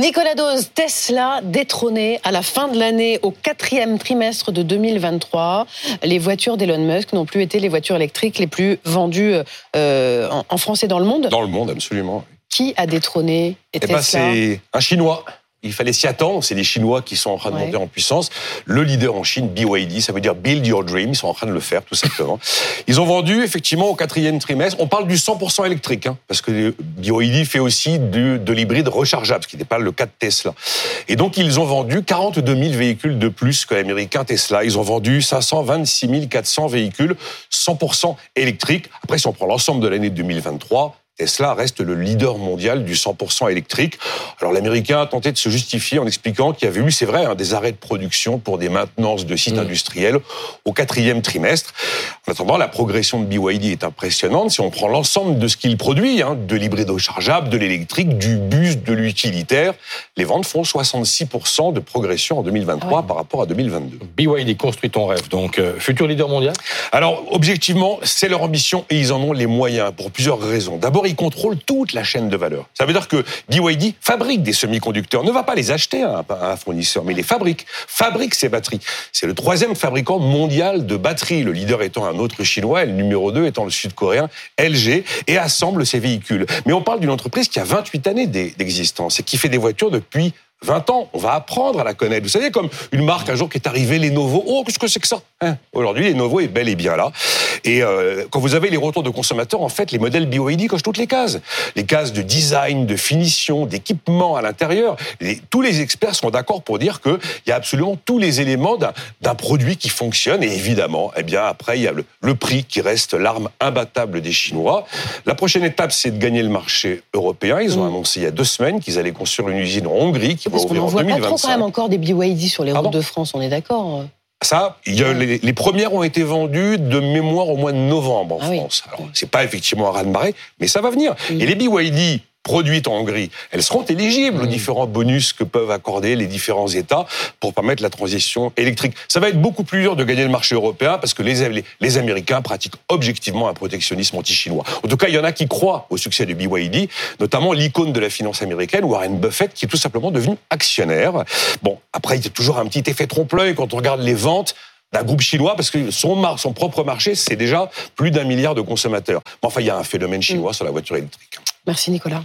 Nicolas Dose, Tesla détrôné à la fin de l'année au quatrième trimestre de 2023. Les voitures d'Elon Musk n'ont plus été les voitures électriques les plus vendues euh, en France et dans le monde. Dans le monde, absolument. Qui a détrôné eh ben, Tesla? C'est un Chinois il fallait s'y attendre. C'est les Chinois qui sont en train de monter en puissance. Le leader en Chine, BYD, ça veut dire Build Your Dream. Ils sont en train de le faire, tout simplement. Ils ont vendu, effectivement, au quatrième trimestre. On parle du 100% électrique, hein, parce que BYD fait aussi du, de l'hybride rechargeable, ce qui n'est pas le cas de Tesla. Et donc, ils ont vendu 42 000 véhicules de plus que l'américain Tesla. Ils ont vendu 526 400 véhicules 100% électriques. Après, si on prend l'ensemble de l'année 2023, Tesla reste le leader mondial du 100% électrique. Alors l'Américain a tenté de se justifier en expliquant qu'il y avait eu, c'est vrai, hein, des arrêts de production pour des maintenances de sites mm. industriels au quatrième trimestre. En attendant, la progression de BYD est impressionnante. Si on prend l'ensemble de ce qu'il produit, hein, de l'hybride rechargeable, de l'électrique, du bus, de l'utilitaire, les ventes font 66% de progression en 2023 ah par rapport à 2022. BYD construit ton rêve, donc euh, futur leader mondial? Alors objectivement, c'est leur ambition et ils en ont les moyens pour plusieurs raisons. D'abord, il contrôle toute la chaîne de valeur. Ça veut dire que BYD fabrique des semi-conducteurs, ne va pas les acheter à un fournisseur, mais les fabrique, fabrique ces batteries. C'est le troisième fabricant mondial de batteries, le leader étant un autre chinois le numéro 2 étant le sud-coréen LG, et assemble ces véhicules. Mais on parle d'une entreprise qui a 28 années d'existence et qui fait des voitures depuis 20 ans, on va apprendre à la connaître. Vous savez, comme une marque un jour qui est arrivée, Lenovo. Oh, qu'est-ce que c'est que ça? Hein? Aujourd'hui, Lenovo est bel et bien là. Et euh, quand vous avez les retours de consommateurs, en fait, les modèles BYD cochent toutes les cases. Les cases de design, de finition, d'équipement à l'intérieur. Tous les experts sont d'accord pour dire qu'il y a absolument tous les éléments d'un produit qui fonctionne. Et évidemment, eh bien, après, il y a le, le prix qui reste l'arme imbattable des Chinois. La prochaine étape, c'est de gagner le marché européen. Ils ont mmh. annoncé il y a deux semaines qu'ils allaient construire une usine en Hongrie qui parce qu'on voit pas trop quand même encore des BYD sur les routes de France, on est d'accord ça, les, premières ont été vendues de mémoire au mois de novembre en ah France. Alors, c'est pas effectivement un raz-de-marée, mais ça va venir. Et les BYD produites en Hongrie, elles seront éligibles aux différents bonus que peuvent accorder les différents États pour permettre la transition électrique. Ça va être beaucoup plus dur de gagner le marché européen parce que les, les Américains pratiquent objectivement un protectionnisme anti-chinois. En tout cas, il y en a qui croient au succès de BYD, notamment l'icône de la finance américaine, Warren Buffett, qui est tout simplement devenu actionnaire. Bon, après, il y a toujours un petit effet trompe-l'œil quand on regarde les ventes d'un groupe chinois parce que son, son propre marché, c'est déjà plus d'un milliard de consommateurs. Mais enfin, il y a un phénomène chinois mm. sur la voiture électrique. Merci Nicolas.